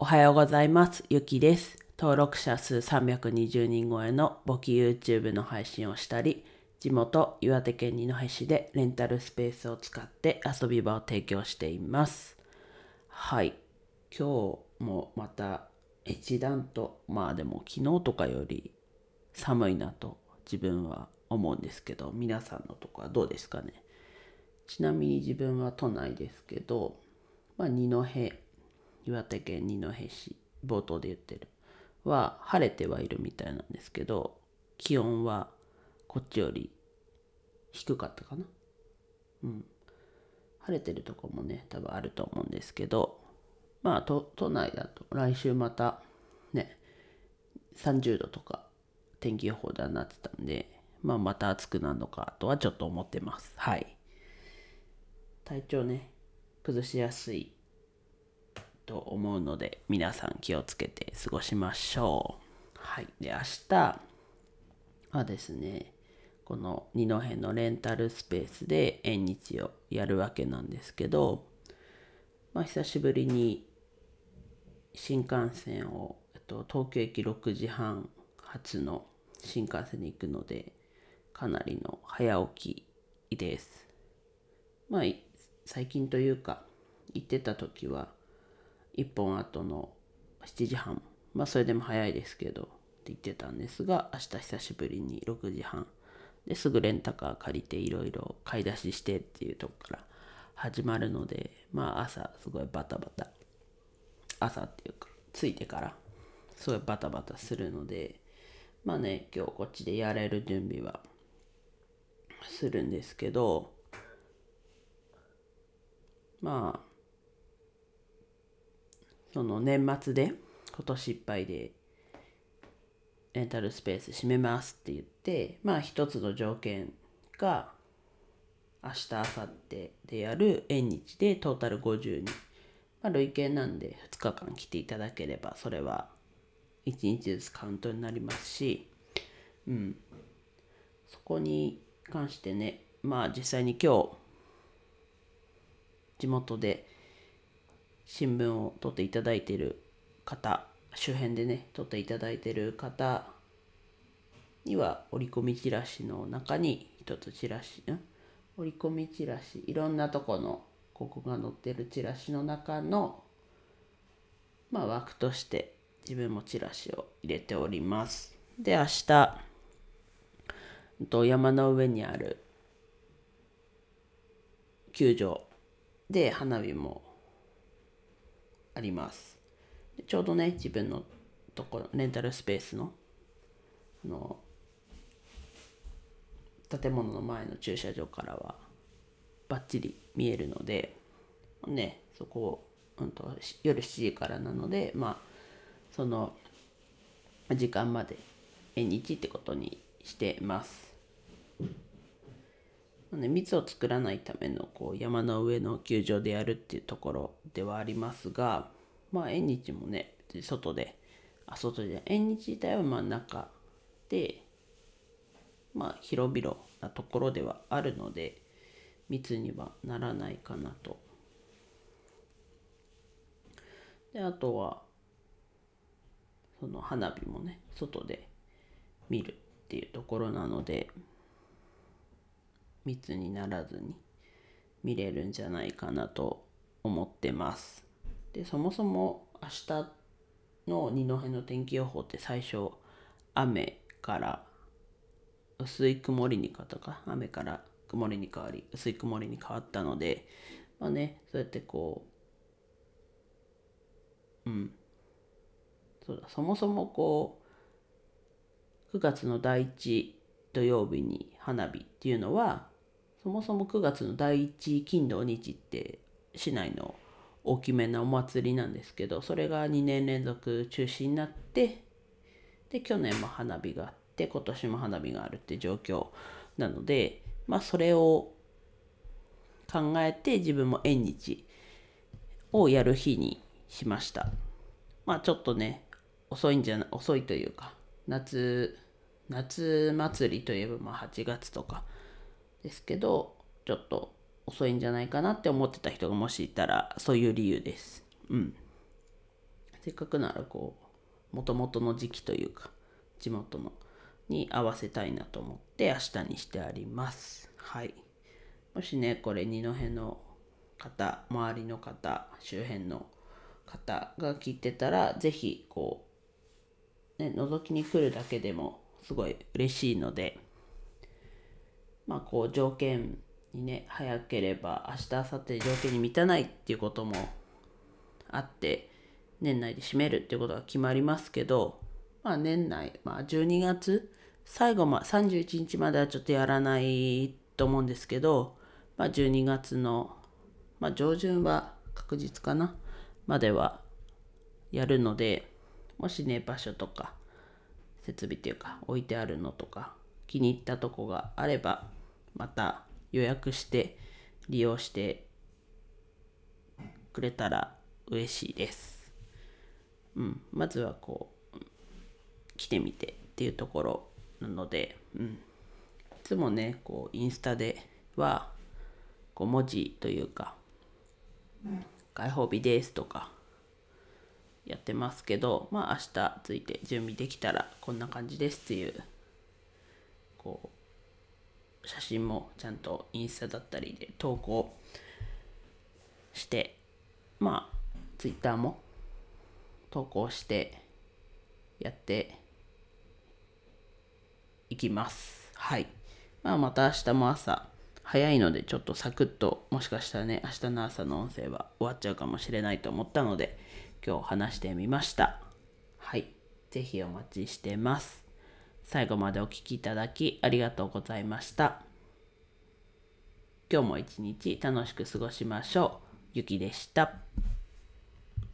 おはようございます。ゆきです。登録者数320人超えの簿記 YouTube の配信をしたり、地元岩手県二戸市でレンタルスペースを使って遊び場を提供しています。はい。今日もまた一段と、まあでも昨日とかより寒いなと自分は思うんですけど、皆さんのとこはどうですかね。ちなみに自分は都内ですけど、まあ、二戸、岩手県二戸市、冒頭で言ってる、は晴れてはいるみたいなんですけど、気温はこっちより低かったかな。うん。晴れてるとこもね、多分あると思うんですけど、まあ、都内だと来週またね、30度とか天気予報ではなってたんで、まあ、また暑くなるのかとはちょっと思ってます。はい。体調ね、崩しやすいと思うので、皆さん気をつけて過ごしましょう。はい。で、明日はですね、この二戸のレンタルスペースで縁日をやるわけなんですけど、まあ、久しぶりに新幹線を、えっと、東京駅6時半発の新幹線に行くので、かなりの早起きです。まあ、最近というか、行ってた時は、1本後の7時半、まあそれでも早いですけど、って言ってたんですが、明日久しぶりに6時半、ですぐレンタカー借りていろいろ買い出ししてっていうとこから始まるので、まあ朝すごいバタバタ、朝っていうか、着いてから、すごいバタバタするので、まあね、今日こっちでやれる準備はするんですけど、まあ、その年末で今年いっぱいでレンタルスペース閉めますって言って、まあ一つの条件が明日、明後日でやる縁日でトータル50人。まあ累計なんで2日間来ていただければそれは1日ずつカウントになりますし、うん。そこに関してね、まあ実際に今日地元で新聞を取っていただいている方周辺でね取っていただいている方には折り込みチラシの中に一つチラシん折り込みチラシいろんなとこの広告が載ってるチラシの中のまあ枠として自分もチラシを入れております。で明日と山の上にある球場で花火もあります。ちょうどね自分のところレンタルスペースのあの建物の前の駐車場からはバッチリ見えるのでねそこを、うん、と夜7時からなのでまあその時間まで縁日ってことにしてます。ね、密を作らないためのこう山の上の球場でやるっていうところではありますが、まあ、縁日もね、外で、あ、外で、縁日自体はまあ中で、まあ、広々なところではあるので、密にはならないかなと。で、あとは、その花火もね、外で見るっていうところなので、密にならずに見れるんじゃないかなと思ってます。で、そもそも明日の二戸の天気予報って最初雨から薄い曇りに変わったか雨から曇りに変わり薄い曇りに変わったのでまあねそうやってこううんそうだそもそもこう9月の第1土曜日に花火っていうのはそもそも9月の第一金土日って市内の大きめなお祭りなんですけどそれが2年連続中止になってで去年も花火があって今年も花火があるって状況なのでまあそれを考えて自分も縁日をやる日にしました。まあちょっとね遅いんじゃな遅いというか夏夏祭りといえばまあ8月とかですけどちょっと遅いんじゃないかなって思ってた人がもしいたらそういう理由です。うん。せっかくならこうもともとの時期というか地元のに合わせたいなと思って明日にしてありますはいもしねこれ二戸の方周りの方周辺の方が聞いてたら是非こうね覗きに来るだけでもすごい嬉しいのでまあこう条件にね早ければ明日明後日条件に満たないっていうこともあって年内で締めるっていうことが決まりますけどまあ年内まあ12月最後ま31日まではちょっとやらないと思うんですけど、まあ、12月の、まあ、上旬は確実かなまではやるのでもしね場所とか設備っていうか置いてあるのとか気に入ったとこがあればまた予約して利用してくれたら嬉しいです。うん、まずはこう来てみてっていうところなので、うん、いつもねこうインスタではこう文字というか「開放日です」とかやってますけどまあ明日ついて準備できたらこんな感じですっていうこう写真もちゃんとインスタだったりで投稿してまあツイッターも投稿してやっていきます。はい。まあ、また明日も朝早いのでちょっとサクッともしかしたらね明日の朝の音声は終わっちゃうかもしれないと思ったので今日話してみました。はい。是非お待ちしてます。最後までお聴きいただきありがとうございました。今日も一日楽しく過ごしましょう。ゆきでした。